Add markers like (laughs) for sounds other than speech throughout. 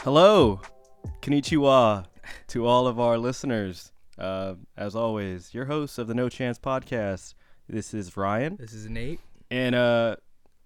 Hello, konnichiwa to all of our listeners. Uh, as always, your host of the No Chance podcast. This is Ryan, This is Nate. and uh,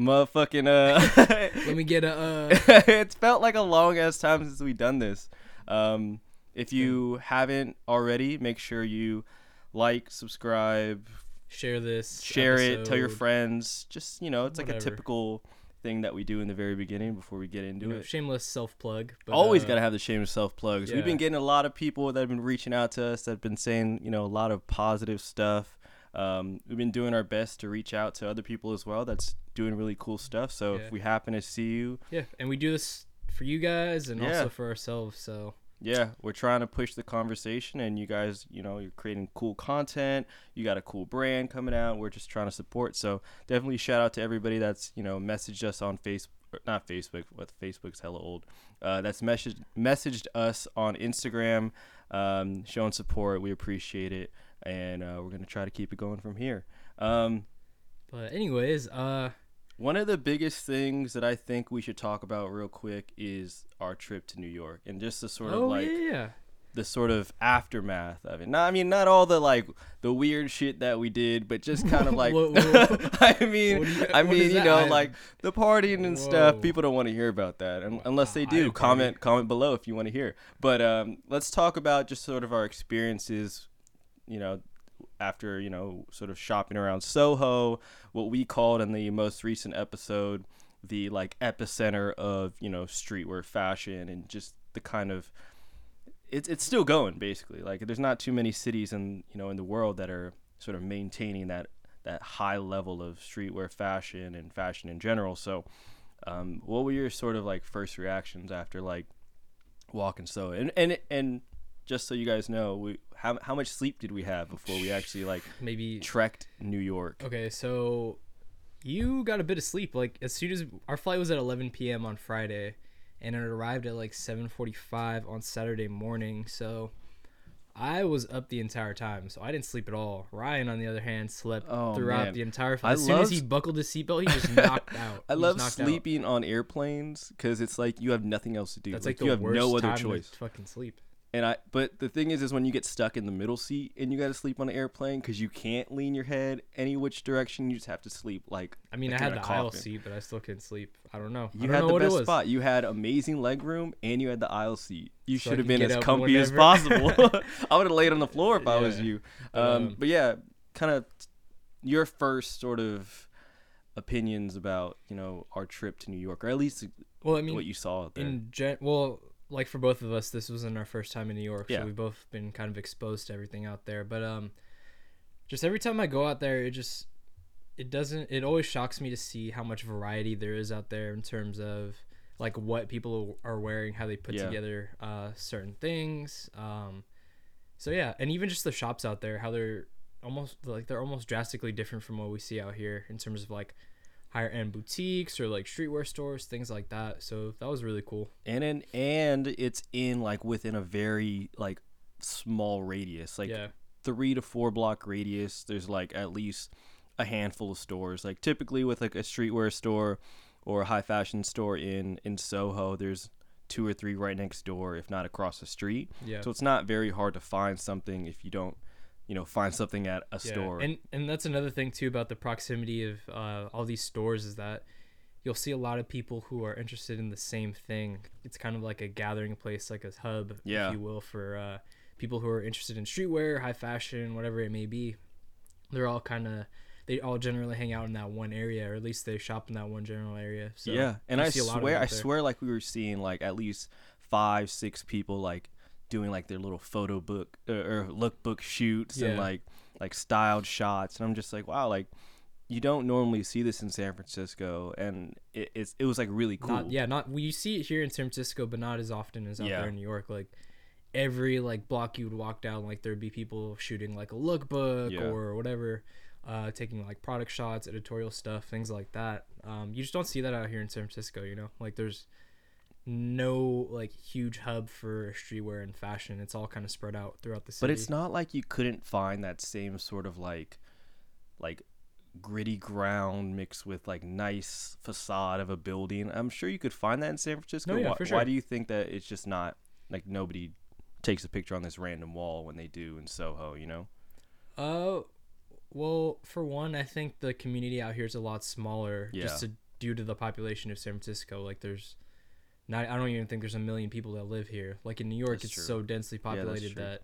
motherfucking uh, (laughs) Let me get a. Uh, (laughs) it's felt like a long ass time since we done this. Um, if you haven't already, make sure you like, subscribe, share this. share it, tell your friends. Just you know, it's like a typical thing that we do in the very beginning before we get into You know, it. shameless self plug. Always uh, got to have the shameless self plugs. We've been getting a lot of people that have been reaching out to us that have been saying, you know, a lot of positive stuff. Um, we've been doing our best to reach out to other people as well that's doing really cool stuff. So Yeah. if we happen to see you, Yeah, and we do this for you guys and Yeah. also for ourselves. So yeah, we're trying to push the conversation and you guys, you know, you're creating cool content. You got a cool brand coming out. We're just trying to support. So definitely shout out to everybody that's, you know, messaged us on Facebook, not Facebook, what Facebook's hella old. Uh, that's messaged, messaged us on Instagram, um, showing support. We appreciate it. And uh, we're to try to keep it going from here. Um, but anyways, uh, one of the biggest things that I think we should talk about real quick is our trip to New York and just the sort oh of like yeah, the sort of aftermath of it. Not, I mean, not all the like the weird shit that we did, but just kind of (laughs) like. (laughs) Whoa, whoa. I mean, you- I mean, you know, like the partying and stuff. People don't want to hear about that, un- unless they do. Comment, comment below if you want to hear. But um, let's talk about just sort of our experiences. You know, after you know, sort of shopping around Soho, what we called in the most recent episode the like epicenter of you know streetwear fashion and just the kind of it's it's still going basically. Like there's not too many cities in you know in the world that are sort of maintaining that that high level of streetwear fashion and fashion in general. So, um, what were your sort of like first reactions after like walking so and and and just so you guys know, we how how much sleep did we have before we actually like (sighs) maybe. trekked New York? Okay, so you got a bit of sleep. Like as soon as our flight was at 11 p.m. on Friday, and it arrived at like 7:45 on Saturday morning. So I was up the entire time, so I didn't sleep at all. Ryan, on the other hand, slept Oh, throughout man. the entire flight. As soon as he buckled his seatbelt, he just (laughs) knocked out. I He love knocked out. sleeping on airplanes because it's like you have nothing else to do. That's like, like, the you have worst no other choice. fucking sleep. And I, but the thing is, is when you get stuck in the middle seat and you got to sleep on an airplane because you can't lean your head any which direction. You just have to sleep like. I mean, I had the aisle seat, but I still couldn't sleep. I don't know. You don't had know the best spot. You had amazing leg room and you had the aisle seat. You So should have been as comfy as possible. (laughs) (laughs) I would have laid on the floor if I was you. But, Um, um, but yeah, kind of your first sort of opinions about you know our trip to New York, or at least Well, I mean, what you saw there. in gen well like for both of us this wasn't our first time in new york Yeah. so we've both been kind of exposed to everything out there but um just every time i go out there it just it doesn't it always shocks me to see how much variety there is out there in terms of like what people are wearing how they put Yeah. together uh certain things um so yeah and even just the shops out there how they're almost like they're almost drastically different from what we see out here in terms of like higher end boutiques or like streetwear stores things like that. So that was really cool. And in, and it's in like within a very like small radius like yeah. three to four block radius. There's like at least a handful of stores. Like typically with like a streetwear store or a high fashion store in in soho there's two or three right next door if not across the street. Yeah. so it's not very hard to find something if you don't you know find something at a yeah. store And and that's another thing too about the proximity of uh, all these stores is that you'll see a lot of people who are interested in the same thing. It's kind of like a gathering place, like a hub, Yeah. if you will, for uh, people who are interested in streetwear, high fashion, whatever it may be. They're all kind of they all generally hang out in that one area, or at least they shop in that one general area. So yeah and i see a lot of swear i swear like we were seeing like at least five six people like doing like their little photo book uh, or lookbook shoots and like like styled shots and i'm just like wow like you don't normally see this in san francisco and it, it's it was like really cool Not, yeah, not well, you see it here in San Francisco, but not as often as out Yeah. there in New York. Like every like block you would walk down, like there'd be people shooting like a lookbook Yeah. or whatever, uh, taking like product shots, editorial stuff, things like that. Um, you just don't see that out here in San Francisco. You know, like there's no like huge hub for streetwear and fashion. It's all kind of spread out throughout the city. but it's not like you couldn't find that same sort of like like gritty ground mixed with like nice facade of a building. I'm sure you could find that in San Francisco. No, yeah, why, for why do you think that it's just not like nobody takes a picture on this random wall when they do in Soho? You know? Uh, well, for one, I think the community out here is a lot smaller, Yeah. just to, due to the population of San Francisco. Like, there's not. I don't even think there's a million people that live here. Like in New York, That's it's true. so densely populated true. that.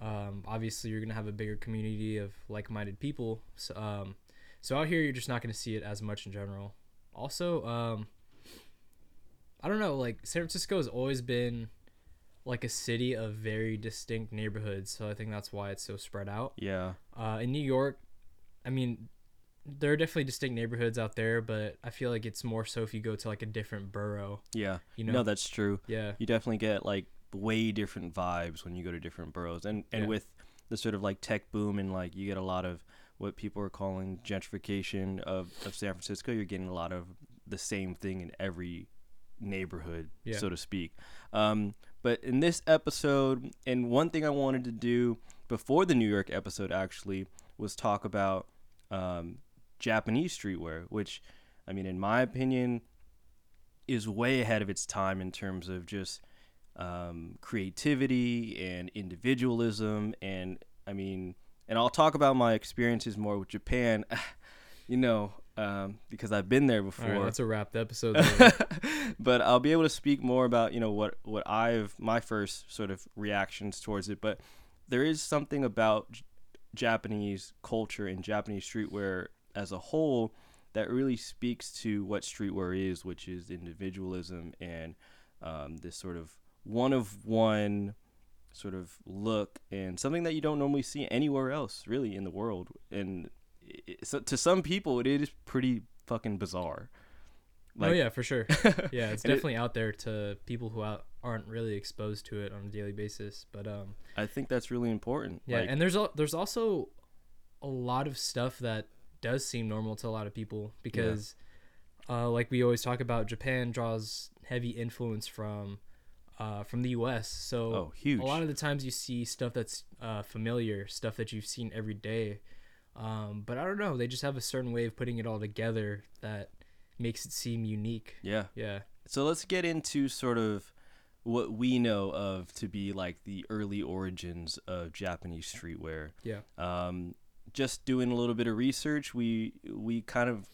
Um, obviously, you're gonna have a bigger community of like-minded people. So, um, so out here, you're just not gonna see it as much in general. Also, um, I don't know. Like San Francisco has always been like a city of very distinct neighborhoods, so I think that's why it's so spread out. Yeah. Uh, in New York, I mean, there are definitely distinct neighborhoods out there, but I feel like it's more so if you go to like a different borough. Yeah. You know? no, that's true. Yeah. You definitely get like way different vibes when you go to different boroughs, and and Yeah. with the sort of like tech boom and like you get a lot of what people are calling gentrification of of San Francisco. You're getting a lot of the same thing in every neighborhood, Yeah. so to speak. Um, but in this episode, and one thing I wanted to do before the New York episode actually was talk about um, Japanese streetwear, which, I mean, in my opinion, is way ahead of its time in terms of just um, creativity and individualism. And I mean, and I'll talk about my experiences more with Japan, (laughs) you know, um, because I've been there before right, that's a wrapped episode. (laughs) but I'll be able to speak more about you know what what I've my first sort of reactions towards it. But there is something about J- Japanese culture and Japanese streetwear as a whole that really speaks to what streetwear is, which is individualism and um, this sort of one of one sort of look and something that you don't normally see anywhere else really in the world. And it, so to some people, it is pretty fucking bizarre. oh yeah, for sure. (laughs) Yeah, it's And it- definitely out there to people who out, aren't really exposed to it on a daily basis. But um, I think that's really important. yeah, Like, and there's al- there's also a lot of stuff that does seem normal to a lot of people because, uh, like we always talk about, Japan draws heavy influence from. Uh, from the U.S., so Oh, huge. a lot of the times you see stuff that's uh, familiar, stuff that you've seen every day. Um, but I don't know, they just have a certain way of putting it all together that makes it seem unique. yeah. Yeah. So let's get into sort of what we know of to be like the early origins of Japanese streetwear. Yeah. Um, just doing a little bit of research, we we kind of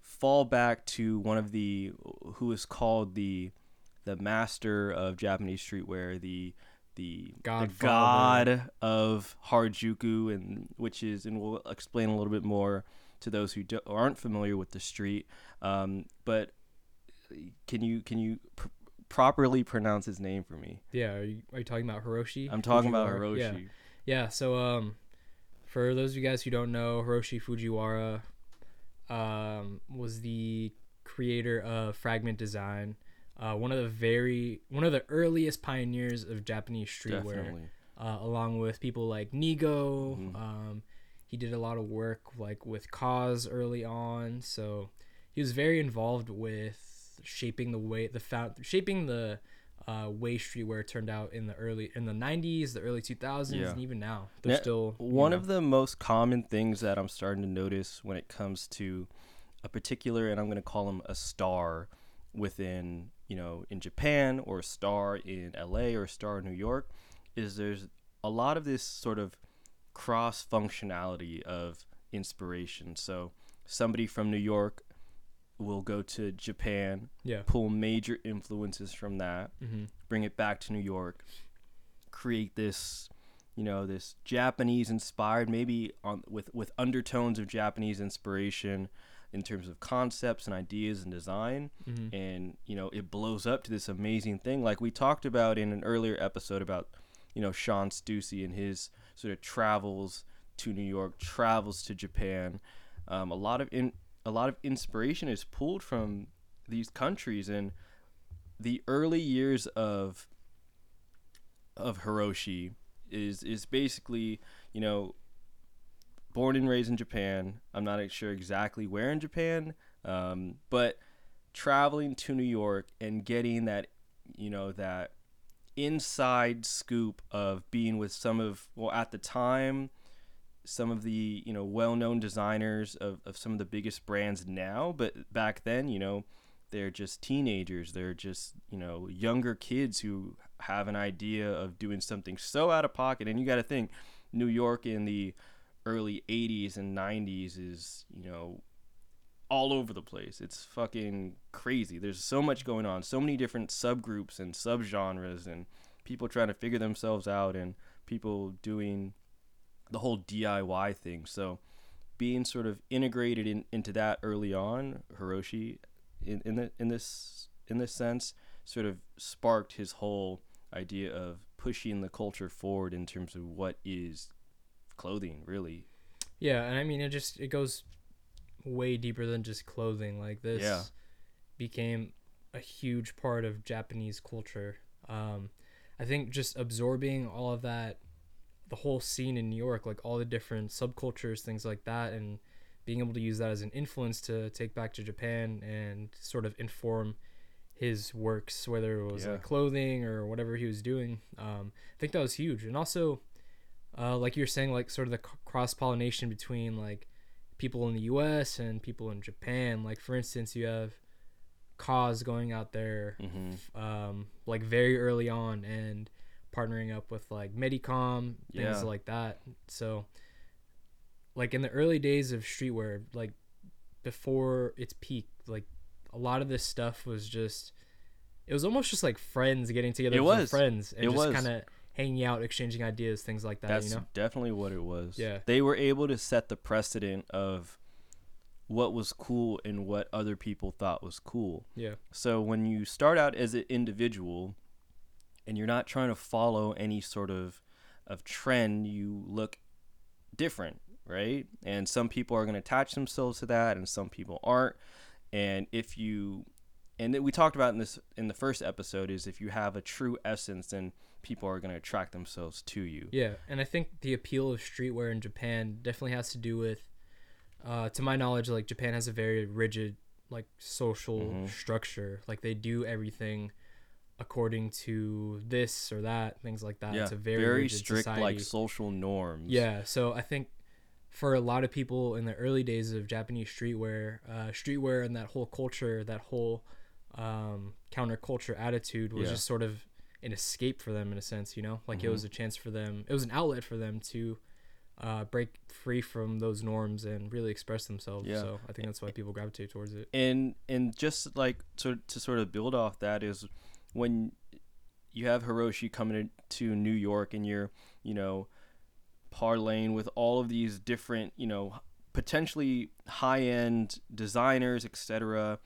fall back to one of the who is called the the master of Japanese streetwear, the the, the god of Harajuku, and which is, and we'll explain a little bit more to those who do, aren't familiar with the street. Um, but can you can you pr- properly pronounce his name for me? Yeah. Are you, are you talking about Hiroshi? I'm talking about Hiroshi. Yeah. Yeah. So, um, for those of you guys who don't know, Hiroshi Fujiwara, um, was the creator of Fragment Design, uh, one of the very one of the earliest pioneers of Japanese streetwear. Uh, along with people like Nigo. Mhm. Um, he did a lot of work like with KAWS early on, so he was very involved with shaping the way the found shaping the uh, way streetwear turned out in the early in the 90s, the early 2000s, Yeah. and even now they're Now, still One know- of the most common things that I'm starting to notice when it comes to a particular, and I'm going to call him a star within, you know, in Japan or a star in LA or a star in New York, is there's a lot of this sort of cross functionality of inspiration. So somebody from New York will go to Japan, yeah. pull major influences from that, hmm bring it back to New York, create this, you know, this Japanese inspired, maybe on with with undertones of Japanese inspiration in terms of concepts and ideas and design, hmm and you know, it blows up to this amazing thing, like we talked about in an earlier episode about, you know, Shawn Stussy and his sort of travels to New York, travels to Japan. Um, a lot of in a lot of inspiration is pulled from these countries and the early years of of Hiroshi is is basically you know born and raised in Japan. I'm not sure exactly where in Japan, um, but traveling to New York and getting that you know that inside scoop of being with some of well at the time some of the you know well-known designers of, of some of the biggest brands now but back then you know they're just teenagers. They're just you know younger kids who have an idea of doing something so out of pocket. And you got to think new york in the early 80s and 90s is you know all over the place. It's fucking crazy. There's so much going on. So many different subgroups and subgenres and people trying to figure themselves out and people doing the whole DIY thing. So being sort of integrated in, into that early on, Hiroshi in, in the in this in this sense sort of sparked his whole idea of pushing the culture forward in terms of what is clothing really. Yeah, and I mean it just it goes way deeper than just clothing. Like this Yeah. became a huge part of Japanese culture. Um, I think just absorbing all of that, the whole scene in New York, like all the different subcultures, things like that, and being able to use that as an influence to take back to Japan and sort of inform his works, whether it was Yeah. like clothing or whatever he was doing. Um, I think that was huge, and also, uh, like you're saying, like sort of the cross pollination between like people in the U.S. and people in Japan. Like for instance, you have KAWS going out there, Mm-hmm. um, like very early on and partnering up with like Medicom, things Yeah. like that. So, like in the early days of streetwear, like before its peak, like a lot of this stuff was just, it was almost just like friends getting together It with was. friends and It just kind of hanging out, exchanging ideas, things like that. That's you know? definitely what it was. Yeah. They were able to set the precedent of what was cool and what other people thought was cool. Yeah. So when you start out as an individual and you're not trying to follow any sort of of trend, you look different, right? And some people are going to attach themselves to that and some people aren't. And if you and that we talked about in this in the first episode is if you have a true essence then people are going to attract themselves to you. Yeah, and I think the appeal of streetwear in Japan definitely has to do with, uh, to my knowledge, like Japan has a very rigid like social Mhm. structure. Like they do everything according to this or that, things like that. yeah, It's a very, very strict society. like social norms. Yeah, so I think for a lot of people in the early days of Japanese streetwear, uh, streetwear and that whole culture, that whole um, counterculture attitude was Yeah. just sort of an escape for them in a sense, you know? Like it Mhm. was a chance for them, it was an outlet for them to uh, break free from those norms and really express themselves. Yeah. So I think that's why people gravitate towards it. and and just like to to sort of build off that is when you have Hiroshi coming to New York and you're you know parlaying with all of these different you know potentially high end designers etc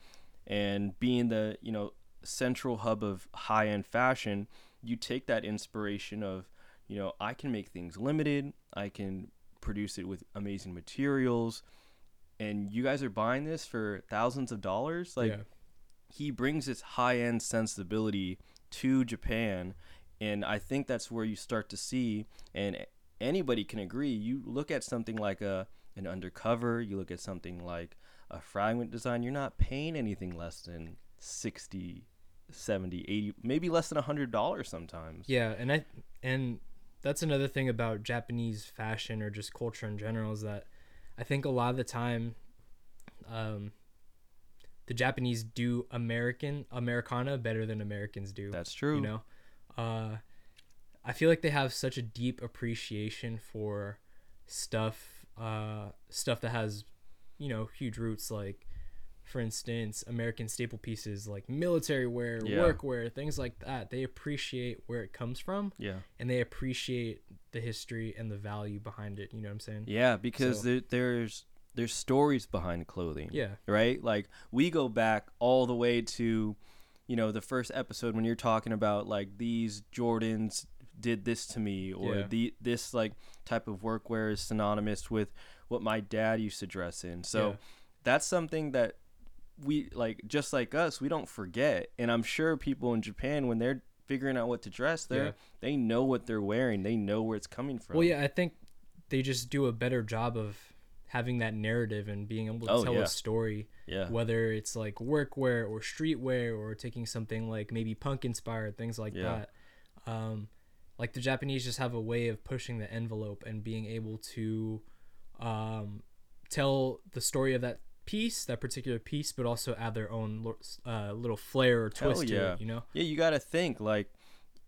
and being the you know central hub of high end fashion you take that inspiration of you know I can make things limited I can produce it with amazing materials and you guys are buying this for thousands of dollars like yeah. He brings this high-end sensibility to Japan and I think that's where you start to see and anybody can agree you look at something like a an undercover you look at something like a fragment design you're not paying anything less than 60 70 80 maybe less than a hundred dollars sometimes. Yeah, and I and that's another thing about Japanese fashion or just culture in general is that I think a lot of the time, um, the Japanese do American Americana better than Americans do. that's true You know, uh, I feel like they have such a deep appreciation for stuff, uh, stuff that has, you know, huge roots. Like, for instance, American staple pieces like military wear, Yeah. work wear, things like that. They appreciate where it comes from, yeah and they appreciate the history and the value behind it. You know what I'm saying? yeah because So- there, there's there's stories behind clothing Yeah. right? Like we go back all the way to, you know, the first episode when you're talking about like these Jordans did this to me, or Yeah. the this like type of workwear is synonymous with what my dad used to dress in. So Yeah. that's something that we like just like us, we don't forget. And I'm sure people in Japan when they're figuring out what to dress, they Yeah. they know what they're wearing, they know where it's coming from. Well, yeah, I think they just do a better job of having that narrative and being able to Oh, tell yeah. a story. yeah, whether it's like workwear or streetwear or taking something like maybe punk inspired things like Yeah. that um like the Japanese just have a way of pushing the envelope and being able to um, tell the story of that piece, that particular piece, but also add their own uh, little flair or Hell twist to yeah. it. You know? Yeah, you got to think like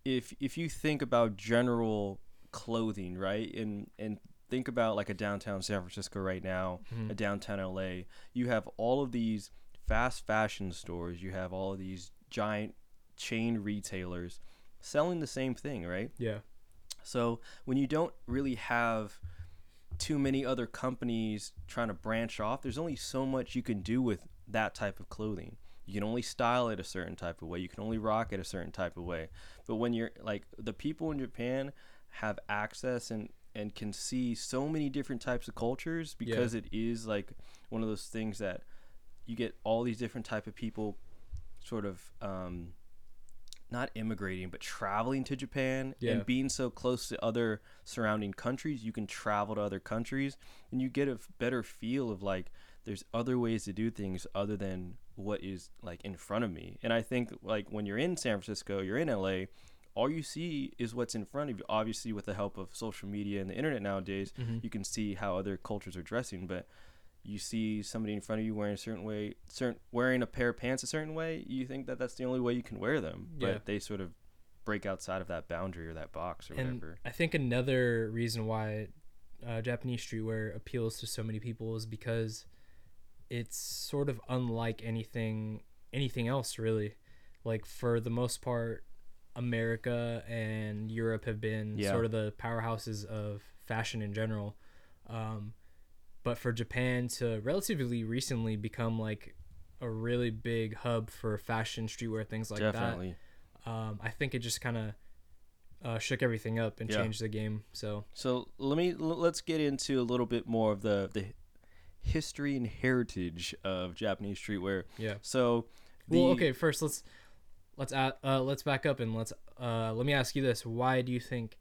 if if you think about general clothing, right? And and think about like a downtown San Francisco right now, Mhm. a downtown LA. You have all of these fast fashion stores, you have all of these giant chain retailers selling the same thing, right? Yeah. So when you don't really have too many other companies trying to branch off, there's only so much you can do with that type of clothing. You can only style it a certain type of way. You can only rock it a certain type of way. But when you're like the people in Japan have access and and can see so many different types of cultures because it is like one of those things that you get all these different type of people sort of um, not immigrating but traveling to Japan Yeah. and being so close to other surrounding countries you can travel to other countries and you get a better feel of like there's other ways to do things other than what is like in front of me and I think like when you're in San Francisco you're in LA all you see is what's in front of you obviously with the help of social media and the internet nowadays Mhm. you can see how other cultures are dressing but you see somebody in front of you wearing a certain way certain wearing a pair of pants a certain way you think that that's the only way you can wear them Yeah. but they sort of break outside of that boundary or that box or And whatever I think another reason why uh, Japanese streetwear appeals to so many people is because it's sort of unlike anything anything else really. Like for the most part, America and Europe have been Yeah. sort of the powerhouses of fashion in general. Um, but for Japan to relatively recently become like a really big hub for fashion, streetwear, things like that um, I think it just kind of uh, shook everything up and Yeah. changed the game. So so let me l- let's get into a little bit more of the the history and heritage of Japanese streetwear yeah. so the, well, okay. First, let's let's add, uh, let's back up and let's uh, let me ask you this: Why do you think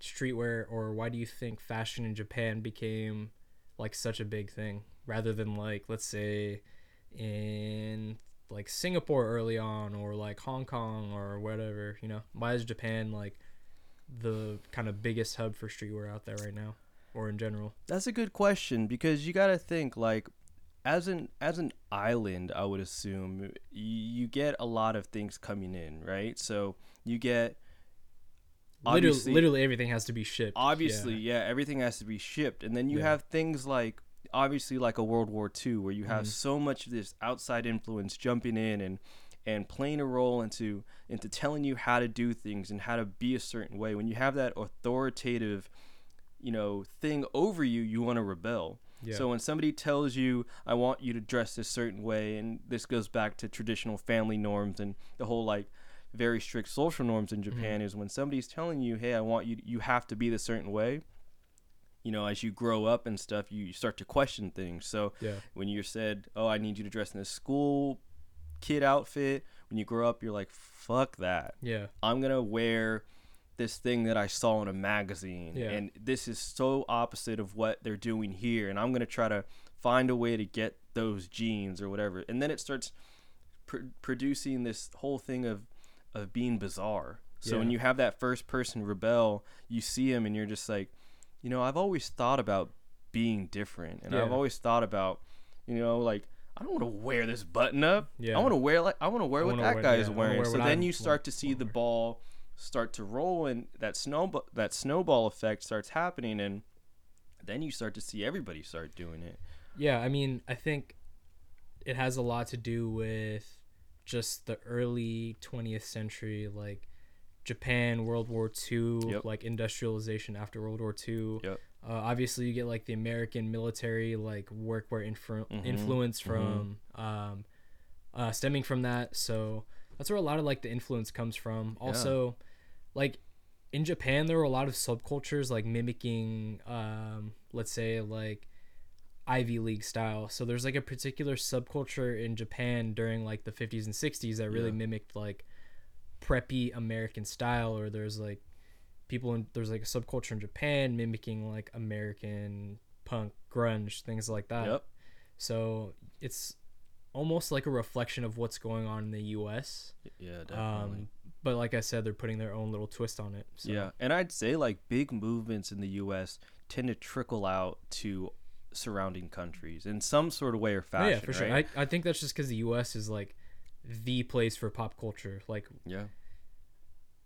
streetwear, or why do you think fashion in Japan became like such a big thing, rather than like let's say in like Singapore early on, or like Hong Kong or whatever? You know, why is Japan like the kind of biggest hub for streetwear out there right now, or in general? That's a good question because you got to think like as an as an island, I would assume you get a lot of things coming in, right? So you get Literally, literally everything has to be shipped. Obviously, yeah. everything has to be shipped, and then you Yeah. have things like obviously like a World War II where you have Mhm. so much of this outside influence jumping in and and playing a role into into telling you how to do things and how to be a certain way. When you have that authoritative, you know, thing over you, you want to rebel. Yeah. So when somebody tells you, "I want you to dress this certain way," and this goes back to traditional family norms and the whole like very strict social norms in Japan, mm-hmm. is when somebody's telling you, "Hey, I want you, you have to be the certain way." You know, as you grow up and stuff, you start to question things. So yeah. when you're said, "Oh, I need you to dress in this school kid outfit," when you grow up, you're like, "Fuck that." Yeah. I'm gonna wear this thing that I saw in a magazine, Yeah. and this is so opposite of what they're doing here, and I'm gonna try to find a way to get those jeans or whatever, and then it starts pr- producing this whole thing of of being bizarre. So when you have that first person rebel, you see him, and you're just like, you know, I've always thought about being different, and I've always thought about, you know, like. I don't want to wear this button up. Yeah. I want to wear like I want to wear I what that wear- guy yeah, is wearing. wear So then I'm- you start to see the ball start to roll, and that snow that snowball effect starts happening, and then you start to see everybody start doing it. Yeah, I mean, I think it has a lot to do with just the early 20th century, like Japan, World War II, Yep. like industrialization after World War II. Yep. Uh, obviously, you get like the American military, like workwear influ- Mhm, influence mhm. from um, uh, stemming from that. So that's where a lot of like the influence comes from. Yeah. Also, like in Japan, there were a lot of subcultures like mimicking, um, let's say like Ivy League style. So there's like a particular subculture in Japan during like the 50s and 60s that really Yeah. mimicked like preppy American style. Or there's like people in there's like a subculture in Japan mimicking like American punk grunge things like that. Yep. So it's almost like a reflection of what's going on in the U.S. Yeah, definitely. Um, but like I said, they're putting their own little twist on it. So. Yeah, and I'd say like big movements in the U.S. tend to trickle out to surrounding countries in some sort of way or Oh, fashion. yeah, for sure. right? I, I think that's just because the U.S. is like the place for pop culture. Like yeah,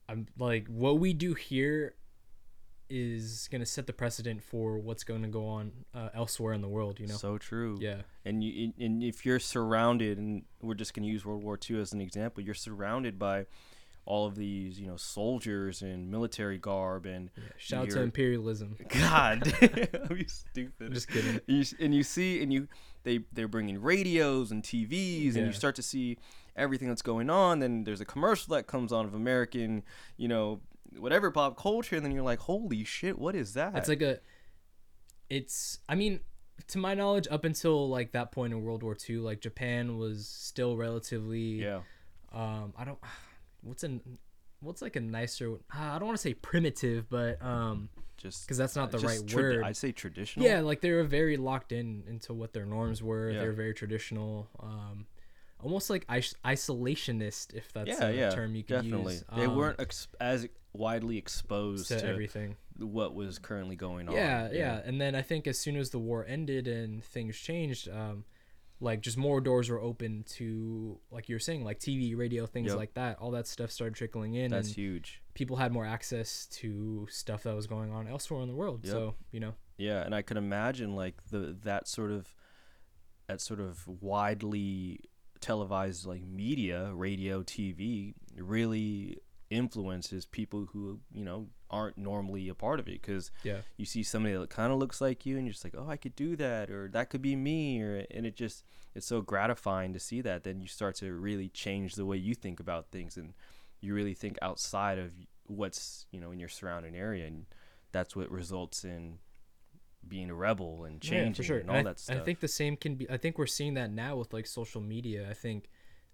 I'm like what we do here is gonna set the precedent for what's going to go on uh, elsewhere in the world. You know. so true. yeah. and you and if you're surrounded, and we're just gonna use World War II as an example, you're surrounded by all of these, you know, soldiers in military garb and yeah. Shout out to imperialism. (laughs) God, (laughs) I'm stupid. Just kidding. you, and you see and you they they're bringing radios and TVs and you start to see everything that's going on then there's a commercial that comes on of American you know whatever pop culture and then you're like holy shit what is that It's like a. It's. I mean, to my knowledge, up until like that point in World War II, like Japan was still relatively. yeah Um. I don't. What's an. What's like a nicer? I don't want to say primitive, but um, just because that's not the right tradi- word. I'd say traditional Yeah, like they were very locked in into what their norms were. Yeah. They were very traditional. Um, almost like is- isolationist, if that's yeah a yeah term you could definitely use. they um, weren't ex- as widely exposed to to, everything. what was currently going on Yeah, yeah, And then I think as soon as the war ended and things changed, um, like just more doors were open to, like you were saying, like TV, radio, things Yep. like that. All that stuff started trickling in, that's huge people had more access to stuff that was going on elsewhere in the world. Yep. So you know, Yeah, and I could imagine like the that sort of that sort of widely televised like media, radio, TV really influences people who, you know, aren't normally a part of it cuz yeah, you see somebody that kind of looks like you and you're just like, "Oh, I could do that," or "That could be me," or and it just it's so gratifying to see that. Then you start to really change the way you think about things, and you really think outside of what's you know in your surrounding area, and that's what results in being a rebel and Yeah, changing for sure. and all And I, that stuff. I think the same can be. I think we're seeing that now with like social media. I think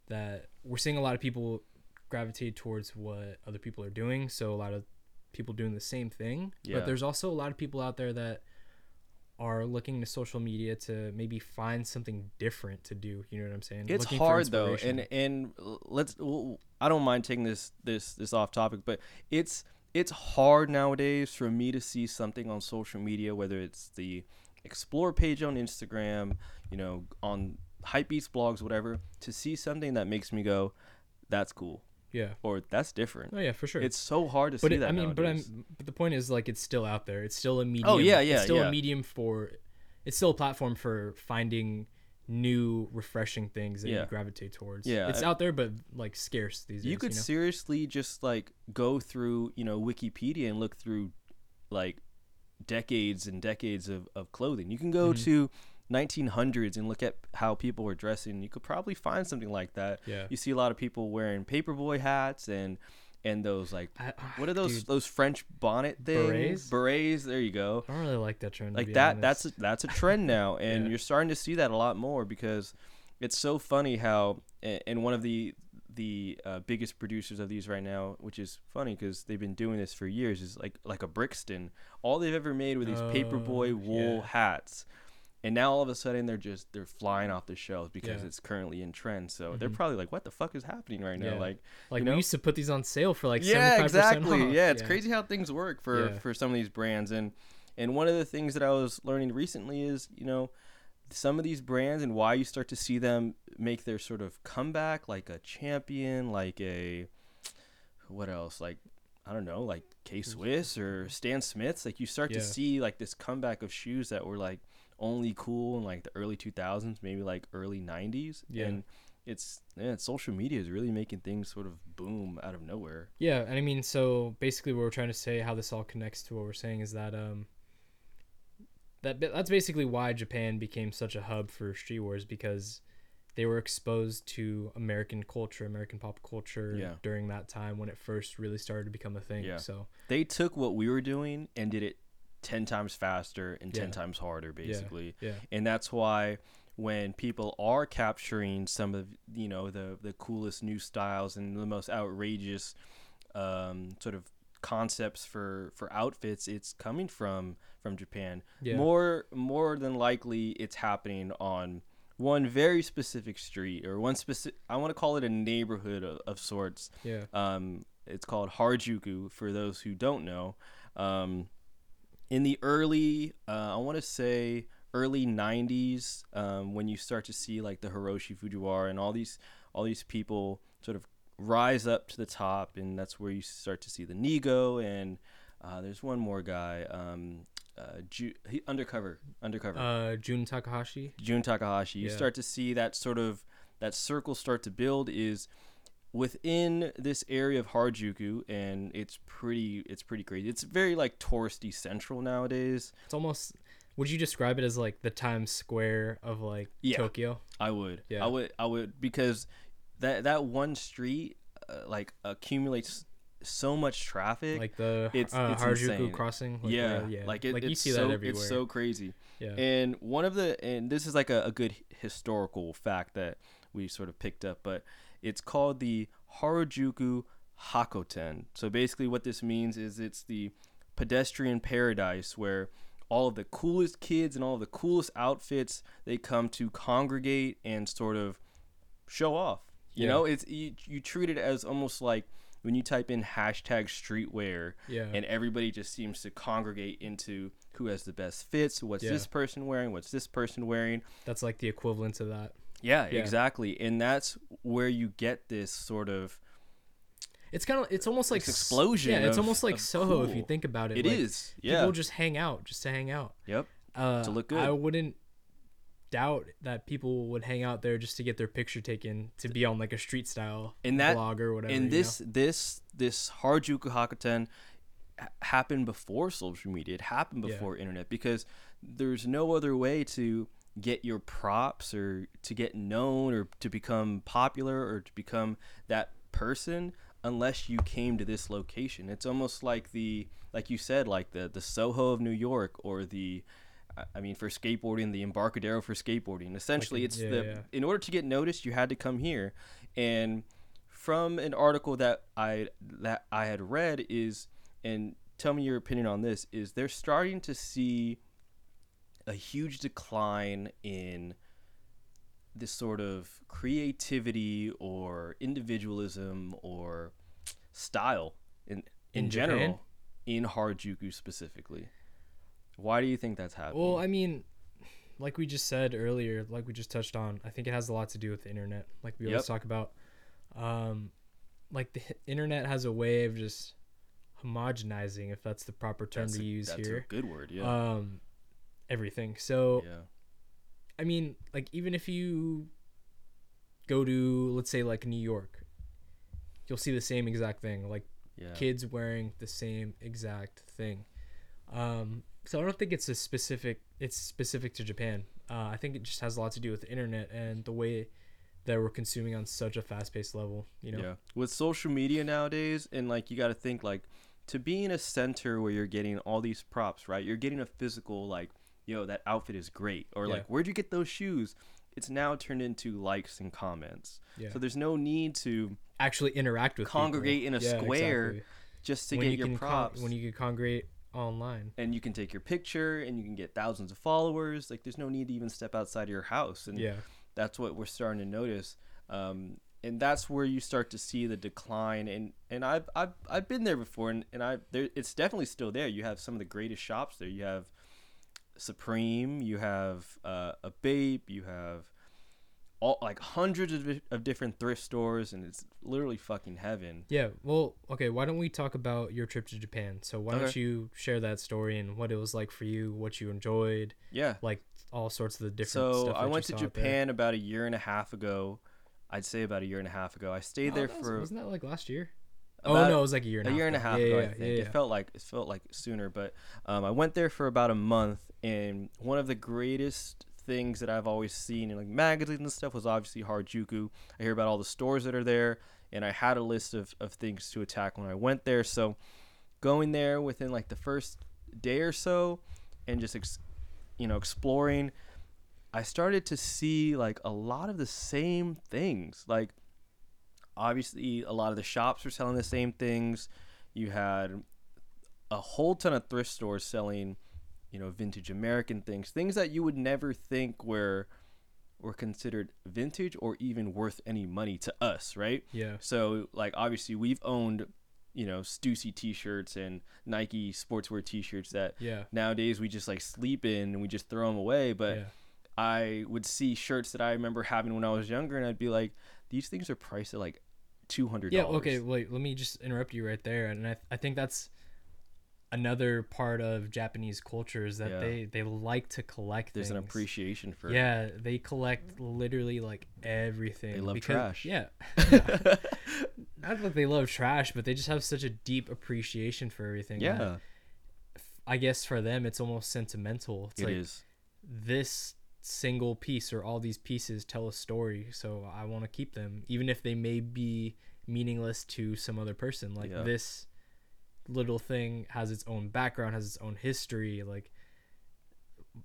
that we're seeing a lot of people gravitate towards what other people are doing. So a lot of people doing the same thing. Yeah. But there's also a lot of people out there that are looking to social media to maybe find something different to do. You know what I'm saying? it's Looking hard though and and let's well, i don't mind taking this this this off topic but it's it's hard nowadays for me to see something on social media whether it's the explore page on instagram you know on Hypebeast blogs whatever to see something that makes me go that's cool yeah. or that's different Oh yeah, for sure. it's so hard to but see it, that I mean, but. I'm but the point is like it's still out there. It's still a medium. Oh, yeah, yeah, It's still yeah. a medium for. It's still a platform for finding new, refreshing things that Yeah. you gravitate towards. Yeah, it's out there, but like scarce these days. you could know? seriously just like go through you know wikipedia and look through like decades and decades of, of clothing you can go Mhm. to 1900s and look at how people were dressing you could probably find something like that Yeah. you see a lot of people wearing paperboy hats and and those like I, what are those dude, those french bonnet things Berets? berets there you go I don't really like that trend. to like be that honest. that's a, that's a trend now (laughs) and Yeah. you're starting to see that a lot more because it's so funny how and one of the the uh, biggest producers of these right now which is funny because they've been doing this for years is like like a brixton all they've ever made were these paperboy Oh, wool yeah. hats and now all of a sudden they're just they're flying off the shelves because Yeah. it's currently in trend so they're Mhm. probably like what the fuck is happening right now Yeah. like like you we used to put these on sale for like yeah 75% exactly off. yeah it's crazy how things work for Yeah. for some of these brands and and one of the things that i was learning recently is you know some of these brands and why you start to see them make their sort of comeback like a champion like a what else like i don't know like k swiss or stan smiths like you start to see like this comeback of shoes that were like only cool in like the early 2000s maybe like early 90s Yeah. and it's yeah social media is really making things sort of boom out of nowhere Yeah, and I mean, so basically, what we're trying to say, how this all connects to what we're saying, is that um, that that's basically why Japan became such a hub for streetwear because they were exposed to American culture, American pop culture Yeah. during that time when it first really started to become a thing. Yeah. So they took what we were doing and did it 10 times faster and 10 Yeah. times harder basically yeah, yeah. and that's why when people are capturing some of you know the the coolest new styles and the most outrageous um, sort of concepts for for outfits it's coming from from Japan yeah, more more than likely it's happening on one very specific street or one specific. I want to call it a neighborhood of, of sorts. Yeah. Um, it's called Harajuku for those who don't know. Um, in the early, uh, I want to say early '90s, um, when you start to see like the Hiroshi Fujiwara and all these all these people sort of rise up to the top, and that's where you start to see the Nigo and uh, there's one more guy, um, uh, Ju- he, undercover, undercover. Uh, Jun Takahashi. Jun Takahashi. You Yeah. start to see that sort of that circle start to build is within this area of Harajuku, and it's pretty it's pretty crazy. It's very like touristy central nowadays. It's almost. Would you describe it as like the Times Square of like Yeah. Tokyo? I would, Yeah. I would, I would because that that one street uh, like accumulates so much traffic. Like the It's- uh, it's Harajuku insane. crossing. Like, yeah, uh, yeah. like it, like it's you see so, that everywhere. It's so crazy. yeah. And one of the and this is like a, a good historical fact that we sort of picked up, but it's called the Harajuku Hokoten. So basically what this means is it's the pedestrian paradise where all of the coolest kids and all of the coolest outfits they come to congregate and sort of show off. You Yeah. know, it's you, you treat it as almost like when you type in hashtag streetwear yeah. and everybody just seems to congregate into who has the best fits what's Yeah. this person wearing what's this person wearing That's like the equivalent to that. Yeah, Yeah. exactly and that's where you get this sort of It's kind of. It's almost like explosion Yeah, it's of- almost like Soho if you think about it. it like, is yeah People just hang out, just to hang out. yep Uh, To look good. I wouldn't doubt that people would hang out there just to get their picture taken to be on like a street style And that- blog or whatever. and you this this this Harajuku Hokoten happened before social media it happened Yeah. before internet because there's no other way to get your props or to get known or to become popular or to become that person unless you came to this location. It's almost like the like you said like the the soho of new york or the I- mean for skateboarding the embarcadero for skateboarding. Essentially in- it's yeah, the yeah. in order to get noticed you had to come here. And from an article that i that i had read is and tell me your opinion on this is they're starting to see a huge decline in this sort of creativity or individualism or style in in, In general Japan? in Harajuku specifically. Why do you think that's happening? Well, I mean, like we just said earlier, like we just touched on, I think it has a lot to do with the internet. Like we always talk about, um, like the internet has a way of just homogenizing, if that's the proper term that's to a, use that's here. a good word. Yeah. Um, everything. So yeah. I mean, like even if you go to let's say like New York, you'll see the same exact thing. Like Yeah. kids wearing the same exact thing. Um, so I don't think it's a specific. It's specific to Japan. Uh, I think it just has a lot to do with the internet and the way that we're consuming on such a fast-paced level. You know. Yeah. With social media nowadays, and like you got to think like to be in a center where you're getting all these props, right? You're getting a physical like, yo, that outfit is great, or Yeah. like, where'd you get those shoes? It's now turned into likes and comments. Yeah. So there's no need to Actually interact with people. Congregate in a Yeah, square exactly. just to when get you your can con- props. when you can congregate online. and you can take your picture and you can get thousands of followers. Like there's no need to even step outside of your house. And Yeah. that's what we're starting to notice. Um, and that's where you start to see the decline. And, and I've, I've, I've been there before and, and I, there, it's definitely still there. You have some of the greatest shops there. You have Supreme, you have uh, a Bape, you have all like hundreds of, of different thrift stores and it's literally fucking heaven. Yeah, well, okay, why don't we talk about your trip to Japan? So why don't you share that story and what it was like for you, what you enjoyed, Yeah. like all sorts of the different So stuff I went to. Japan about a year and a half ago. I'd say about a year and a half ago. I stayed Oh, there was- for wasn't that like last year? oh no, it was like a year and a half. year and a ago. half yeah, ago. Yeah, I think yeah, it felt like it felt like sooner, but um, I went there for about a month, and one of the greatest things that I've always seen in like magazines and stuff was obviously Harajuku. I hear about all the stores that are there, and I had a list of, of things to attack when I went there. So going there within like the first day or so, and just ex- you know exploring, I started to see like a lot of the same things. Like obviously a lot of the shops were selling the same things. You had a whole ton of thrift stores selling, you know, vintage American things, things that you would never think were were considered vintage or even worth any money to us, right? Yeah. So like obviously we've owned, you know, Stussy t-shirts and Nike sportswear t-shirts that Yeah. nowadays we just like sleep in and we just throw them away, but yeah. I would see shirts that I remember having when I was younger and I'd be like these things are priced at like $200. Yeah. Okay. Wait. Let me just interrupt you right there, and I I think that's another part of Japanese culture is that Yeah. they they like to collect. There's an appreciation for Yeah, they collect literally like everything. They love because, trash. Yeah. (laughs) (laughs) Not that they love trash, but they just have such a deep appreciation for everything. yeah, I guess for them it's almost sentimental. It's it like is. this single piece or all these pieces tell a story, so I want to keep them even if they may be meaningless to some other person. Like Yeah. this little thing has its own background, has its own history, like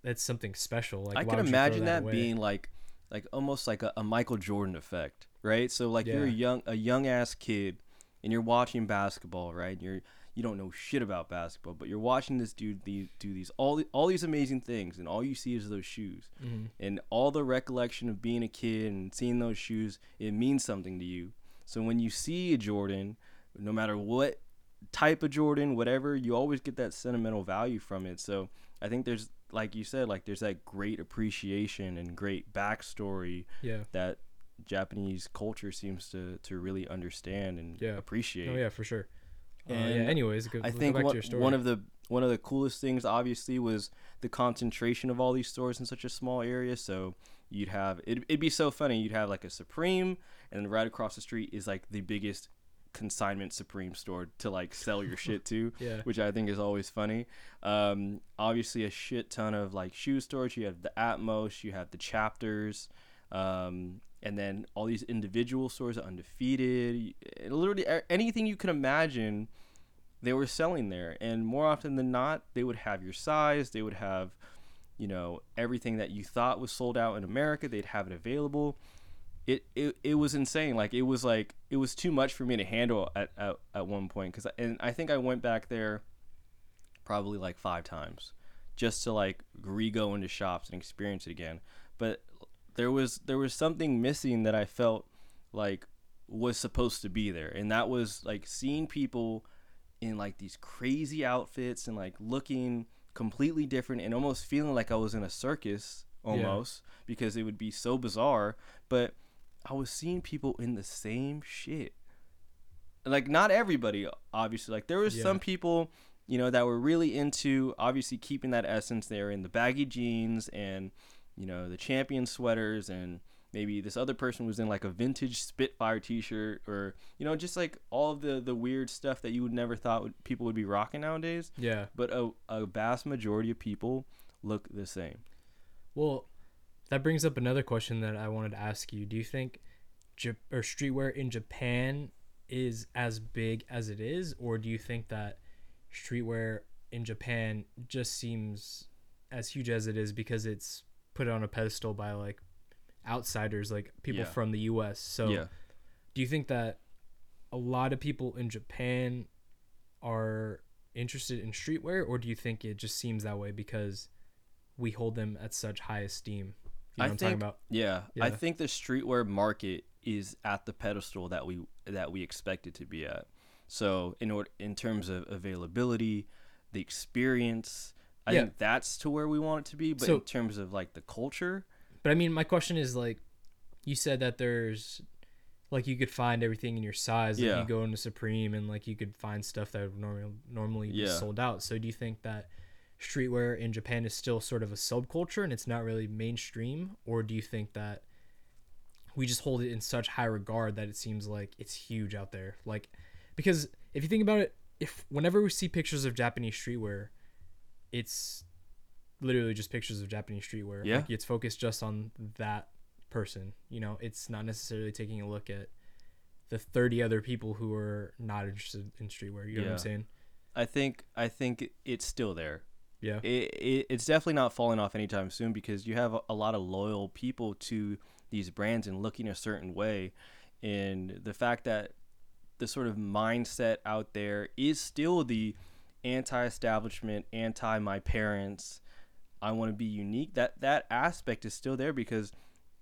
it's something special. Like I can would you throw imagine that, away? being like like almost like a, a Michael Jordan effect, right? So like you're a young a young ass kid and you're watching basketball, right? You're you don't know shit about basketball, but you're watching this dude do these all the- all these amazing things, and all you see is those shoes, Mhm. and all the recollection of being a kid and seeing those shoes, it means something to you. So when you see a Jordan, no matter what type of Jordan, whatever, you always get that sentimental value from it. So I think there's, like you said, like there's that great appreciation and great backstory Yeah. that Japanese culture seems to to really understand and Yeah. appreciate. Oh yeah, for sure. Uh, yeah. And Anyways, go, I think one, to your story. one of the one of the coolest things obviously was the concentration of all these stores in such a small area. So you'd have it, it'd be so funny. You'd have like a Supreme, and then right across the street is like the biggest consignment Supreme store to like sell your shit to. (laughs) yeah. Which I think is always funny. Um, obviously, a shit ton of like shoe stores. You have the Atmos, you have the chapters, um, and then all these individual stores, undefeated. Literally anything you can imagine, they were selling there. And more often than not, they would have your size. They would have, you know, everything that you thought was sold out in America. They'd have it available. It, it, it was insane. Like it was like it was too much for me to handle at, at, at one point. Cause I, and I think I went back there probably like five times just to like re-go into shops and experience it again. But there was there was something missing that I felt like was supposed to be there, and that was like seeing people in like these crazy outfits and like looking completely different and almost feeling like I was in a circus almost because it would be so bizarre. But I was seeing people in the same shit. Like not everybody, obviously. Like there was Yeah. some people, you know, that were really into obviously keeping that essence there in the baggy jeans and you know the champion sweaters and maybe this other person was in like a vintage Spitfire T-shirt or you know just like all of the the weird stuff that you would never thought would, people would be rocking nowadays. Yeah. But a, a vast majority of people look the same. Well, that brings up another question that I wanted to ask you. Do you think Jap- or streetwear in Japan is as big as it is, or do you think that streetwear in Japan just seems as huge as it is because it's put on a pedestal by like outsiders, like people Yeah. from the U.S. So, yeah. do you think that a lot of people in Japan are interested in streetwear, or do you think it just seems that way because we hold them at such high esteem? You know I what I'm talking think- about? Yeah, I think the streetwear market is at the pedestal that we that we expect it to be at. So in order in terms of availability, the experience, I Yeah. think that's to where we want it to be. But So- in terms of like the culture, But I mean, my question is like, you said that there's, like, you could find everything in your size. Like Yeah. you go into Supreme and like you could find stuff that would normally normally be sold out. So do you think that streetwear in Japan is still sort of a subculture and it's not really mainstream, or do you think that we just hold it in such high regard that it seems like it's huge out there? Like, because if you think about it, if whenever we see pictures of Japanese streetwear, it's literally just pictures of Japanese streetwear. Yeah. Like it's focused just on that person. You know, it's not necessarily taking a look at the 30 other people who are not interested in streetwear. You know what I'm saying? I think I think it's still there. Yeah. It, it, it's definitely not falling off anytime soon because you have a, a lot of loyal people to these brands and looking a certain way, and the fact that the sort of mindset out there is still the anti-establishment, anti my parents. I want to be unique. That that aspect is still there because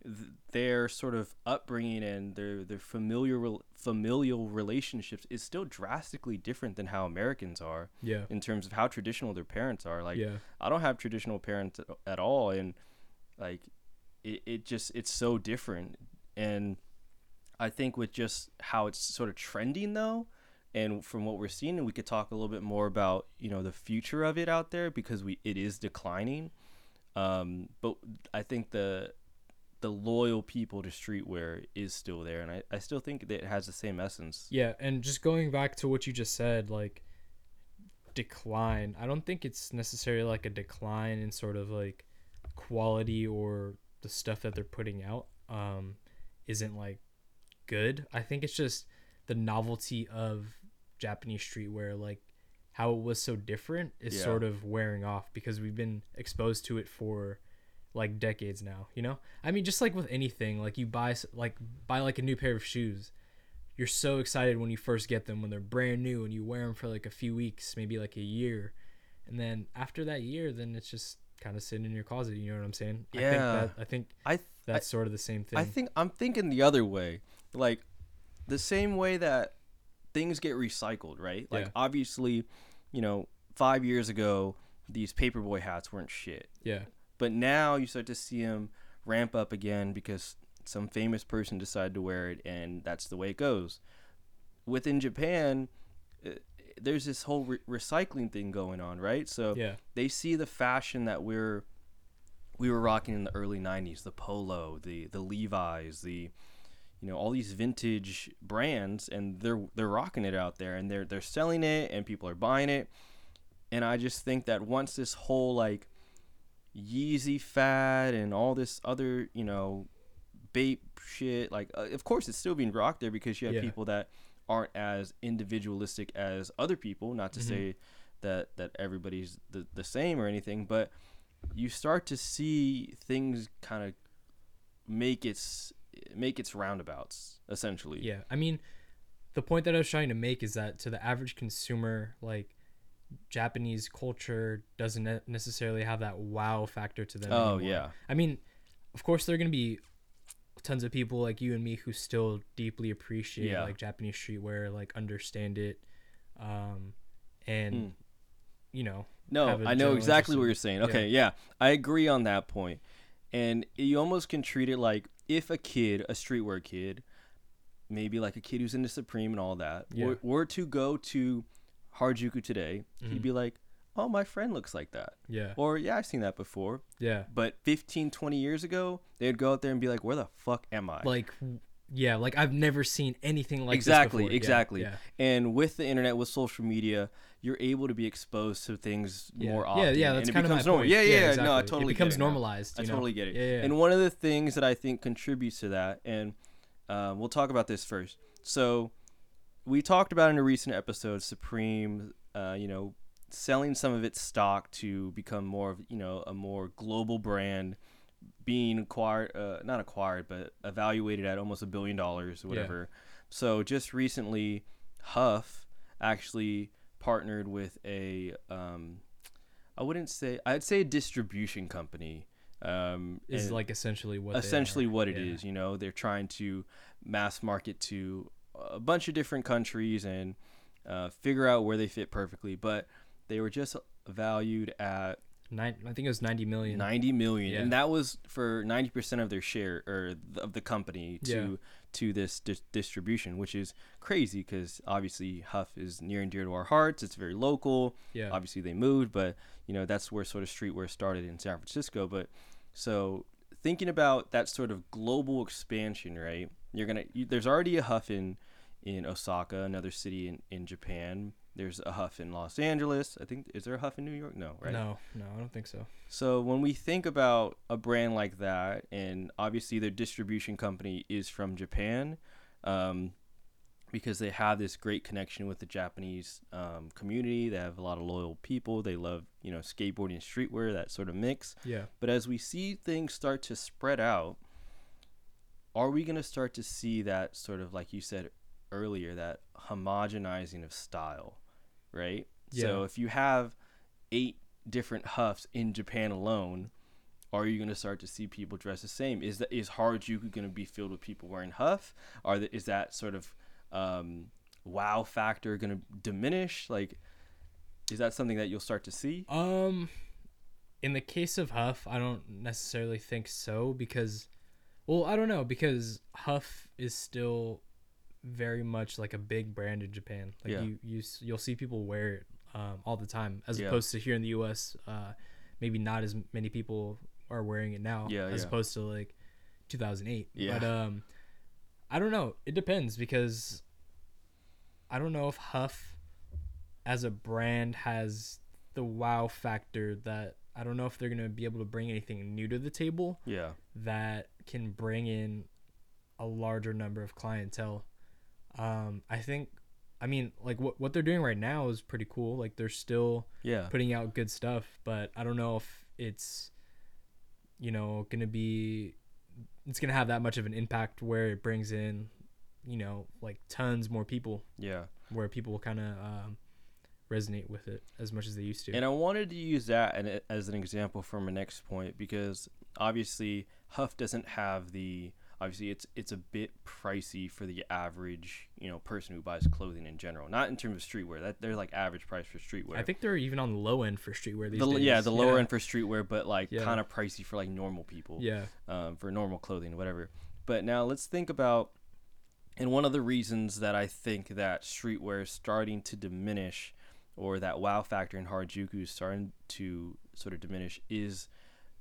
th- their sort of upbringing and their their familiar familial relationships is still drastically different than how Americans are Yeah. in terms of how traditional their parents are. Like yeah. I don't have traditional parents at, at all, and like it, it just it's so different. And I think with just how it's sort of trending though, and from what we're seeing, and we could talk a little bit more about you know the future of it out there because we it is declining. Um, but I think the the loyal people to streetwear is still there, and I, I still think that it has the same essence. Yeah, and just going back to what you just said, like decline. I don't think it's necessarily like a decline in sort of like quality or the stuff that they're putting out um isn't like good. I think it's just the novelty of Japanese streetwear like how it was so different is Yeah. sort of wearing off because we've been exposed to it for like decades now, you know? I mean just like with anything, like you buy like buy like a new pair of shoes you're so excited when you first get them when they're brand new and you wear them for like a few weeks maybe like a year and then after that year then it's just kind of sitting in your closet you know what i'm saying i think Yeah. that i think I th- that's sort of the same thing I think I'm thinking the other way. Like the same way that things get recycled, right? Like Yeah. obviously, you know, 5 years ago these paperboy hats weren't shit. yeah But now you start to see them ramp up again because some famous person decided to wear it and that's the way it goes. Within Japan, uh, there's this whole re- recycling thing going on, right? So yeah they see the fashion that we're we were rocking in the early 90s the polo the the levi's the you know all these vintage brands and they're they're rocking it out there and they're they're selling it and people are buying it and i just think that once this whole like yeezy fad and all this other you know bape shit like uh, of course it's still being rocked there because you have Yeah. people that aren't as individualistic as other people not to Mhm. say that that everybody's the, the same or anything but you start to see things kind of make its make its roundabouts essentially yeah i mean the point that i was trying to make is that to the average consumer like japanese culture doesn't necessarily have that wow factor to them oh anymore. yeah I mean, of course, there are going to be tons of people like you and me who still deeply appreciate Yeah. like Japanese streetwear, like understand it, um, and Hmm. you know, No, I know exactly what you're saying. Okay, yeah. I agree on that point. And you almost can treat it like if a kid, a streetwear kid, maybe like a kid who's into Supreme and all that, Yeah. were, were to go to Harajuku today, Mhm. he'd be like, oh, my friend looks like that. yeah, Or, yeah, I've seen that before. yeah, But 15, 20 years ago, they'd go out there and be like, where the fuck am I? like yeah, like I've never seen anything like exactly, this before. Yeah, exactly. Yeah, And with the internet, with social media, you're able to be exposed to things yeah. more yeah, often. yeah, and that's it kind of my becomes normal. point. Yeah, yeah, yeah. exactly. No, I totally It get it normalized. I you know? totally get it. Yeah, yeah. And one of the things that I think contributes to that, and uh, we'll talk about this first. So, we talked about in a recent episode, Supreme, uh, you know, selling some of its stock to become more of, you know, a more global brand, being acquired, uh, not acquired, but evaluated at almost a billion dollars or whatever. So, just recently, Huff actually partnered with a, um, I wouldn't say, I'd say a distribution company. Um, is like essentially what they essentially what it is. Yeah. You know, they're trying to mass market to a bunch of different countries and uh, figure out where they fit perfectly. But they were just valued at Nine, I think it was ninety million. 90 million, Yeah. and that was for 90 percent of their share or th- of the company to Yeah. to this dis- distribution, which is crazy because obviously Huff is near and dear to our hearts. It's very local Yeah, obviously they moved but you know that's where sort of streetwear started in san francisco but so thinking about that sort of global expansion right you're gonna you, there's already a huff in in osaka another city in, in japan there's a huff in los angeles i think is there a huff in new york no right No, no, I don't think so. so when we think about a brand like that, and obviously their distribution company is from Japan, um, because they have this great connection with the Japanese um, community. They have a lot of loyal people. They love you know skateboarding and streetwear, that sort of mix. Yeah, But as we see things start to spread out, are we going to start to see that sort of like you said earlier, that homogenizing of style, right? So if you have eight different huffs in Japan alone, are you going to start to see people dress the same? Is that is Harajuku going to be filled with people wearing Huff? Are the, is that sort of um, wow factor going to diminish? Like, is that something that you'll start to see? Um, in the case of Huff, I don't necessarily think so because, well, I don't know because Huff is still very much like a big brand in Japan. Like Yeah. you you you'll see people wear it um, all the time, as Yeah. opposed to here in the U.S. Uh, maybe not as many people are wearing it now, Yeah, as yeah. opposed to like 2008. Yeah. But um, I don't know. It depends because I don't know if Huff as a brand has the wow factor that I don't know if they're gonna be able to bring anything new to the table Yeah, that can bring in a larger number of clientele. Um, I think, I mean, like what what they're doing right now is pretty cool. Like they're still yeah, putting out good stuff, but I don't know if it's, you know, gonna be, it's gonna have that much of an impact where it brings in, you know, like tons more people, yeah. where people will kind of um, resonate with it as much as they used to. And I wanted to use that as an example for my next point because obviously Huff doesn't have the obviously it's it's a bit pricey for the average you know person who buys clothing in general. Not in terms of streetwear. That they're like average price for streetwear. I think they're even on the low end for streetwear these the, days. yeah, the lower end for streetwear, but like Yeah. kind of pricey for like normal people. Yeah. um, for normal clothing, whatever. But now let's think about, and one of the reasons that I think that streetwear is starting to diminish, or that wow factor in Harajuku is starting to sort of diminish, is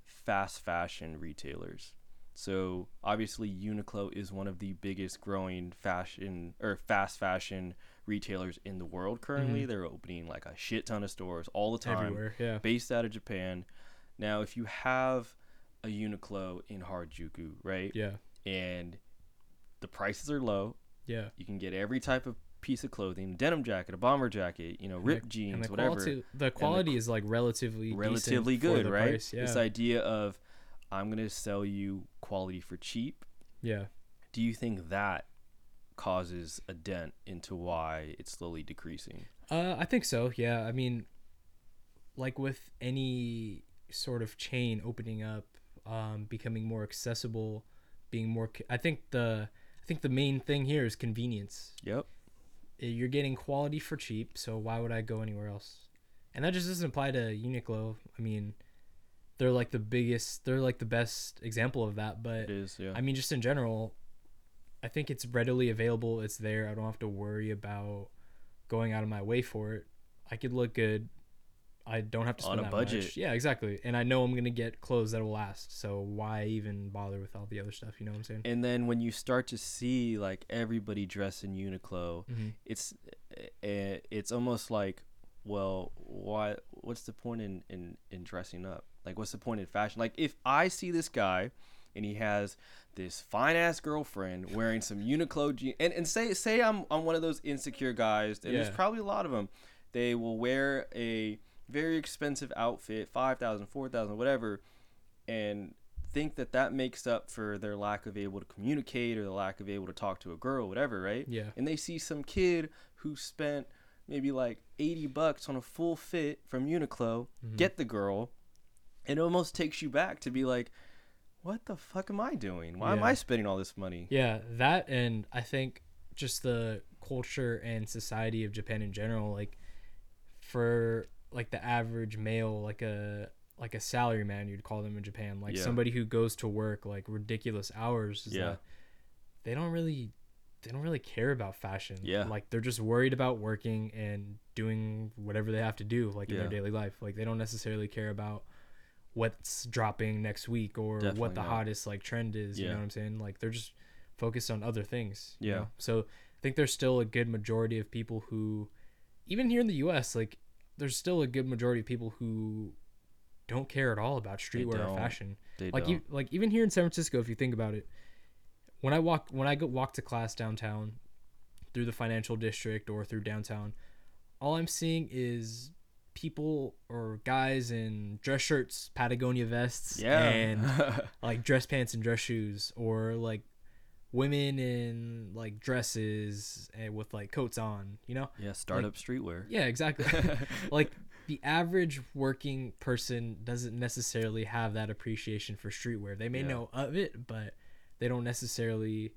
fast fashion retailers. So obviously Uniqlo is one of the biggest growing fashion or fast fashion retailers in the world currently. Mhm. They're opening like a shit ton of stores all the time Everywhere. Yeah. based out of Japan. Now, if you have a Uniqlo in Harajuku, right, Yeah. and the prices are low, Yeah. you can get every type of piece of clothing, denim jacket, a bomber jacket, you know, ripped the- jeans, and the whatever, quality, the quality is like relatively relatively good, right? price, Yeah. This idea of I'm gonna sell you quality for cheap. yeah. Do you think that causes a dent into why it's slowly decreasing? Uh, I think so. Yeah. I mean, like with any sort of chain opening up, um, becoming more accessible, being more. I think the I think the main thing here is convenience. Yep. You're getting quality for cheap, so why would I go anywhere else? And that just doesn't apply to Uniqlo. I mean, they're like the biggest. They're like the best example of that. But It is, yeah. I mean, just in general, I think it's readily available. It's there. I don't have to worry about going out of my way for it. I could look good. I don't have to spend On a budget. Much. Yeah, exactly. And I know I'm gonna get clothes that will last. So why even bother with all the other stuff? You know what I'm saying? and then when you start to see like everybody dressed in Uniqlo, hmm it's uh, it's almost like well why what's the point in, in in dressing up like what's the point in fashion like if i see this guy and he has this fine ass girlfriend wearing some uniqlo jeans and, and say say i'm i'm one of those insecure guys and there's probably a lot of them they will wear a very expensive outfit 5000 4000 whatever and think that that makes up for their lack of able to communicate or the lack of able to talk to a girl whatever right Yeah. and they see some kid who spent maybe like 80 bucks on a full fit from Uniqlo Mhm. get the girl it almost takes you back to be like what the fuck am I doing why am I spending all this money Yeah, that and I think just the culture and society of Japan in general, like for like the average male, like a like a salary man, you'd call them in Japan, like Yeah. somebody who goes to work like ridiculous hours. Is Yeah. that they don't really they don't really care about fashion. Yeah. like they're just worried about working and doing whatever they have to do, like in Yeah. their daily life. Like they don't necessarily care about what's dropping next week or Definitely what the not. hottest like trend is. You know what I'm saying? Like they're just focused on other things. you Yeah. know? So I think there's still a good majority of people who, even here in the U.S., like there's still a good majority of people who don't care at all about streetwear or fashion. they Like don't you, like even here in San Francisco, if you think about it, when I walk when I go walk to class downtown, through the financial district or through downtown, all I'm seeing is people or guys in dress shirts, Patagonia vests, yeah and (laughs) like dress pants and dress shoes or like women in like dresses and with like coats on, you know? Yeah, startup streetwear. Yeah, exactly. (laughs) like the average working person doesn't necessarily have that appreciation for streetwear. They may Yeah. know of it, but they don't necessarily,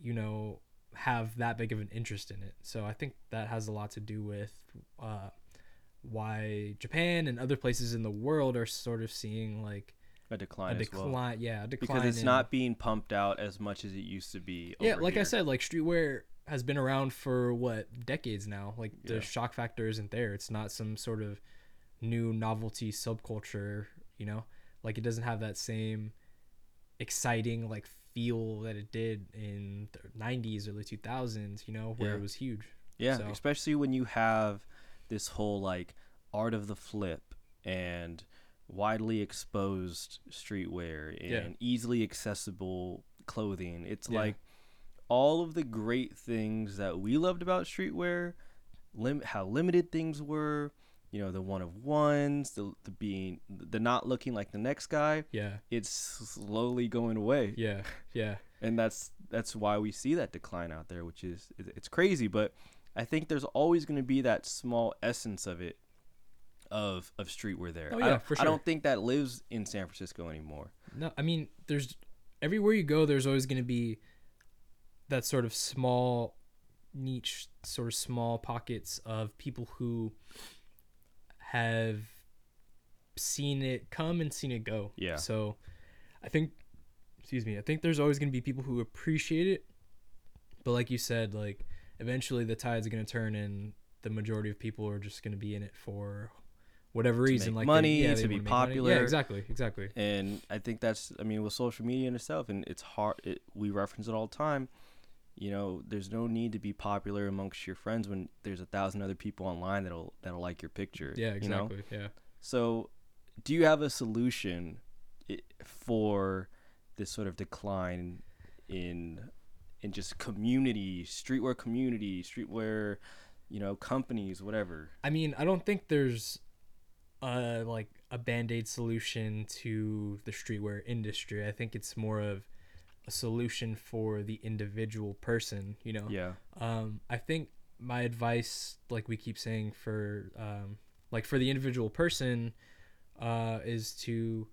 you know, have that big of an interest in it. So I think that has a lot to do with uh, why Japan and other places in the world are sort of seeing like a a decline as well. decline. Yeah, a decline. Because it's in- not being pumped out as much as it used to be. Yeah, like I said, like streetwear has been around for what decades now. Like the Yeah. shock factor isn't there. It's not some sort of new novelty subculture. You know, like it doesn't have that same exciting like feel that it did in the '90s, early 2000s. You know, where Yeah. it was huge. Yeah, So- especially when you have this whole like art of the flip and widely exposed streetwear and Yeah. easily accessible clothing. It's Yeah. like all of the great things that we loved about streetwear, lim- how limited things were, you know, the one of ones, the, the being the not looking like the next guy, Yeah, it's slowly going away yeah, yeah, (laughs) and that's that's why we see that decline out there which is it's crazy but i think there's always going to be that small essence of it of of streetwear there Oh, I, yeah, don't- for I don't think that lives in san francisco anymore No, I mean, there's everywhere you go, there's always going to be that sort of small niche, sort of small pockets of people who have seen it come and seen it go. Yeah. So I think, excuse me, I think there's always going to be people who appreciate it. But like you said, like eventually the tide's going to turn and the majority of people are just going to be in it for whatever reason. like money, they, yeah, to be money. popular. Yeah, exactly. Exactly. and i think that's i mean with social media in itself and it's hard it, we reference it all the time you know there's no need to be popular amongst your friends when there's a thousand other people online that'll that'll like your picture Yeah, you know? exactly. Yeah. So, do you have a solution for this sort of decline in in just community, streetwear community, streetwear, you know, companies, whatever? I mean, I don't think there's uh like a band-aid solution to the streetwear industry. I think it's more of a solution for the individual person, you know. Yeah. Um I think my advice like we keep saying for um like for the individual person uh is to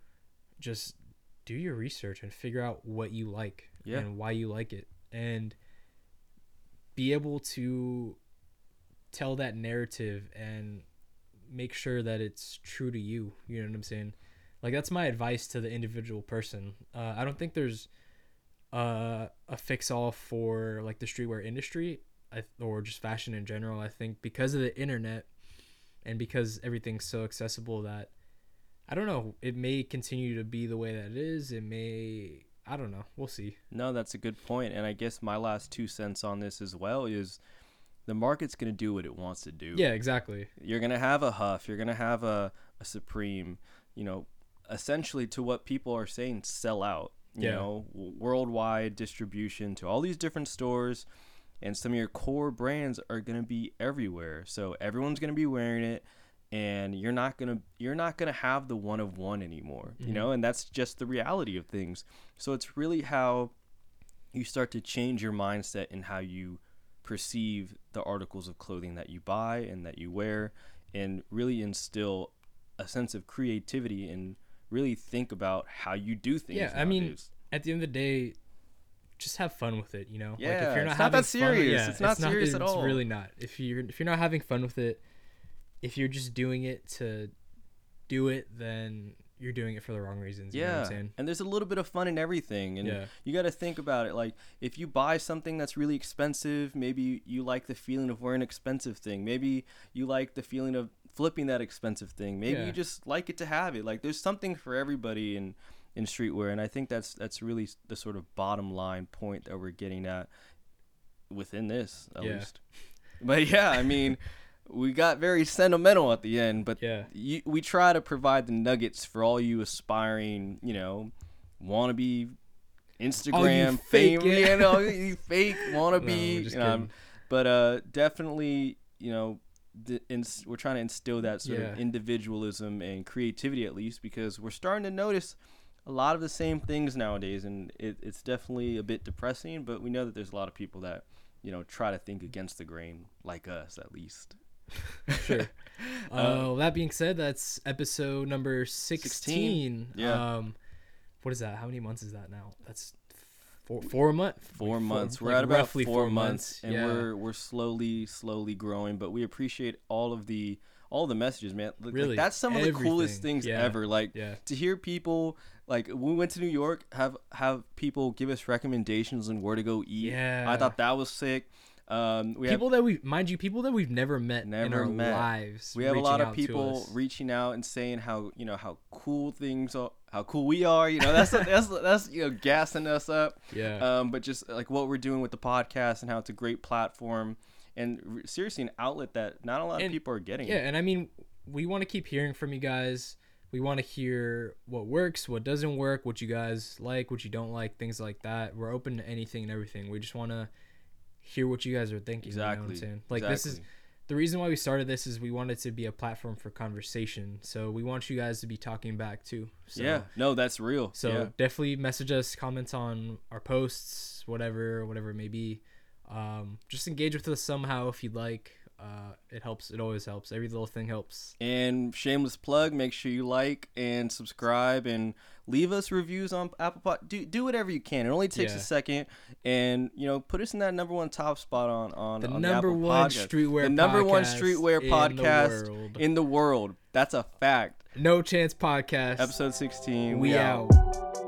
just do your research and figure out what you like Yeah. and why you like it and be able to tell that narrative and make sure that it's true to you you know what i'm saying? Like that's my advice to the individual person. Uh, i don't think there's uh, a fix all for like the streetwear industry or just fashion in general. I think because of the internet and because everything's so accessible that i don't know it may continue to be the way that it is. It may i don't know we'll see No, that's a good point. And I guess my last two cents on this as well is the market's going to do what it wants to do. yeah exactly You're going to have a Huff, you're going to have a, a Supreme, you know, essentially to what people are saying, sell out. You Yeah. know, worldwide distribution to all these different stores, and some of your core brands are going to be everywhere. So everyone's going to be wearing it, and you're not gonna you're not gonna have the one of one anymore. You Mhm. know, and that's just the reality of things. So it's really how you start to change your mindset and how you perceive the articles of clothing that you buy and that you wear and really instill a sense of creativity and really think about how you do things. Yeah, I mean, at the end of the day, just have fun with it. You know, like Yeah, if you're not it's not having that serious. Fun, It's not serious at it's all. really not. If you're if you're not having fun with it, if you're just doing it to do it, then you're doing it for the wrong reasons. You yeah, and there's a little bit of fun in everything, and Yeah. you got to think about it. Like if you buy something that's really expensive, maybe you like the feeling of wearing an expensive thing. Maybe you like the feeling of flipping that expensive thing. Maybe Yeah. you just like it to have it. Like there's something for everybody in in streetwear, and I think that's that's really the sort of bottom line point that we're getting at within this at Yeah. least. But yeah, I mean, (laughs) we got very sentimental at the end, but Yeah. you, we try to provide the nuggets for all you aspiring, you know, wannabe Instagram fake, fame, yeah. (laughs) you know, you (laughs) fake wannabe. we're just you know, but uh, definitely, you know, the, ins- we're trying to instill that sort Yeah. of individualism and creativity at least because we're starting to notice a lot of the same things nowadays, and it, it's definitely a bit depressing. But we know that there's a lot of people that you know try to think against the grain, like us at least. (laughs) Sure. (laughs) Uh, that being said, that's episode number 16. 16, yeah. Um, what is that? How many months is that now? That's four, four months. Four months. We're like at about roughly four, months, and yeah. we're we're slowly, slowly growing. But we appreciate all of the all the messages, man. Like, Really, that's some of the coolest things Yeah. ever. Like Yeah. to hear people like when we went to New York, have have people give us recommendations on where to go eat. Yeah. I thought that was sick. Um, we have people that we, mind you, people that we've never met in our met. lives. we have a lot of people reaching out and saying how you know how cool things are, how cool we are. You know that's (laughs) that's that's you know gassing us up. Yeah. um, but just like what we're doing with the podcast and how it's a great platform and re- seriously an outlet that not a lot of And- people are getting. Yeah, and I mean, we want to keep hearing from you guys. We want to hear what works, what doesn't work, what you guys like, what you don't like, things like that. We're open to anything and everything. We just want to hear what you guys are thinking. You know exactly. I'm saying? Like this is the reason why we started this is we wanted to be a platform for conversation. So we want you guys to be talking back too. So, yeah. No, that's real. So yeah. definitely message us, comment on our posts, whatever, whatever it may be. Um, just engage with us somehow if you'd like. Uh, it helps. It always helps. Every little thing helps. And shameless plug, make sure you like and subscribe and leave us reviews on Apple Pod. Do do whatever you can. It only takes a second, and you know, put us in that number one top spot on on The on number the Apple one podcast. streetwear the number one podcast streetwear in the podcast world. in the world. That's a fact. No Chance Podcast. Episode sixteen. we we out.